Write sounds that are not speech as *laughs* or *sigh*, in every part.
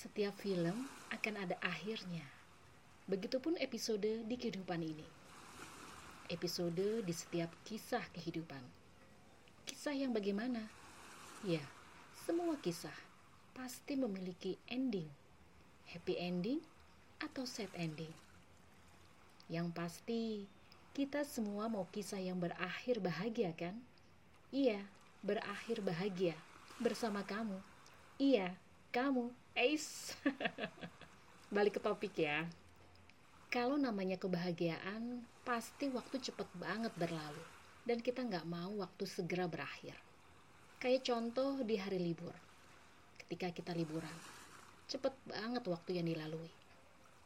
Setiap film akan ada akhirnya. Begitupun episode di kehidupan ini. Episode di setiap kisah kehidupan. Kisah yang bagaimana? Ya, semua kisah pasti memiliki ending. Happy ending atau sad ending. Yang pasti, kita semua mau kisah yang berakhir bahagia kan? Iya, berakhir bahagia bersama kamu. Iya, kamu. Ace. *laughs* Balik ke topik ya. Kalau namanya kebahagiaan, pasti waktu cepet banget berlalu. Dan kita nggak mau waktu segera berakhir. Kayak contoh di hari libur. Ketika kita liburan. Cepet banget waktu yang dilalui.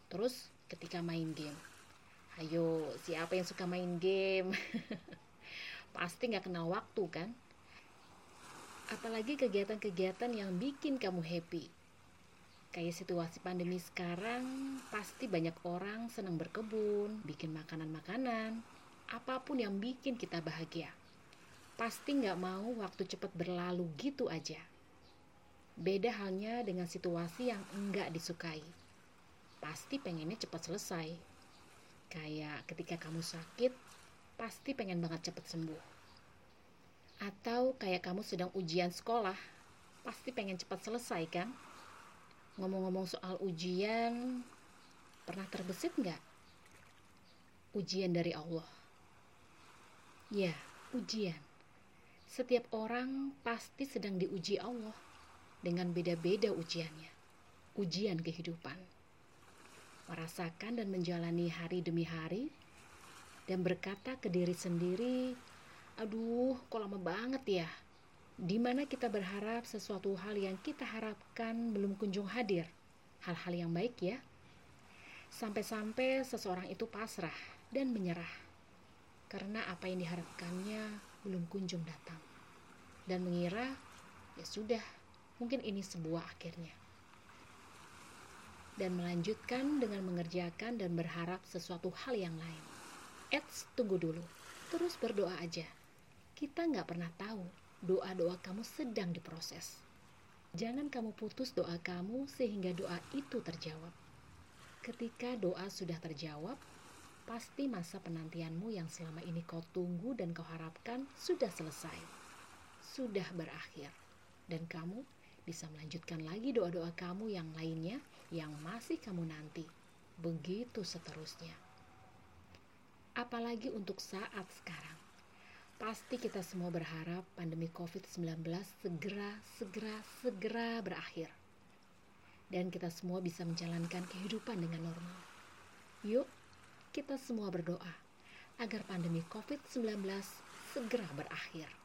Terus ketika main game. Ayo, siapa yang suka main game? *laughs* Pasti nggak kenal waktu kan? Apalagi kegiatan-kegiatan yang bikin kamu happy Kayak situasi pandemi sekarang, pasti banyak orang senang berkebun, bikin makanan-makanan, apa pun yang bikin kita bahagia. Pasti nggak mau waktu cepat berlalu gitu aja. Beda halnya dengan situasi yang enggak disukai. Pasti pengennya cepat selesai. Kayak ketika kamu sakit, pasti pengen banget cepat sembuh. Atau kayak kamu sedang ujian sekolah, pasti pengen cepat selesai kan? Ngomong-ngomong soal ujian, pernah terbesit nggak? Ujian dari Allah. Ya, ujian. Setiap orang pasti sedang diuji Allah dengan beda-beda ujiannya. Ujian kehidupan. Merasakan dan menjalani hari demi hari dan berkata ke diri sendiri, aduh kok lama banget ya di mana kita berharap sesuatu hal yang kita harapkan belum kunjung hadir. Hal-hal yang baik ya. Sampai-sampai seseorang itu pasrah dan menyerah. Karena apa yang diharapkannya belum kunjung datang. Dan mengira, ya sudah, mungkin ini sebuah akhirnya. Dan melanjutkan dengan mengerjakan dan berharap sesuatu hal yang lain. Eits, tunggu dulu. Terus berdoa aja. Kita nggak pernah tahu doa-doa kamu sedang diproses. Jangan kamu putus doa kamu sehingga doa itu terjawab. Ketika doa sudah terjawab, pasti masa penantianmu yang selama ini kau tunggu dan kau harapkan sudah selesai. Sudah berakhir. Dan kamu bisa melanjutkan lagi doa-doa kamu yang lainnya yang masih kamu nanti. Begitu seterusnya. Apalagi untuk saat sekarang Pasti kita semua berharap pandemi COVID-19 segera, segera, segera berakhir. Dan kita semua bisa menjalankan kehidupan dengan normal. Yuk, kita semua berdoa agar pandemi COVID-19 segera berakhir.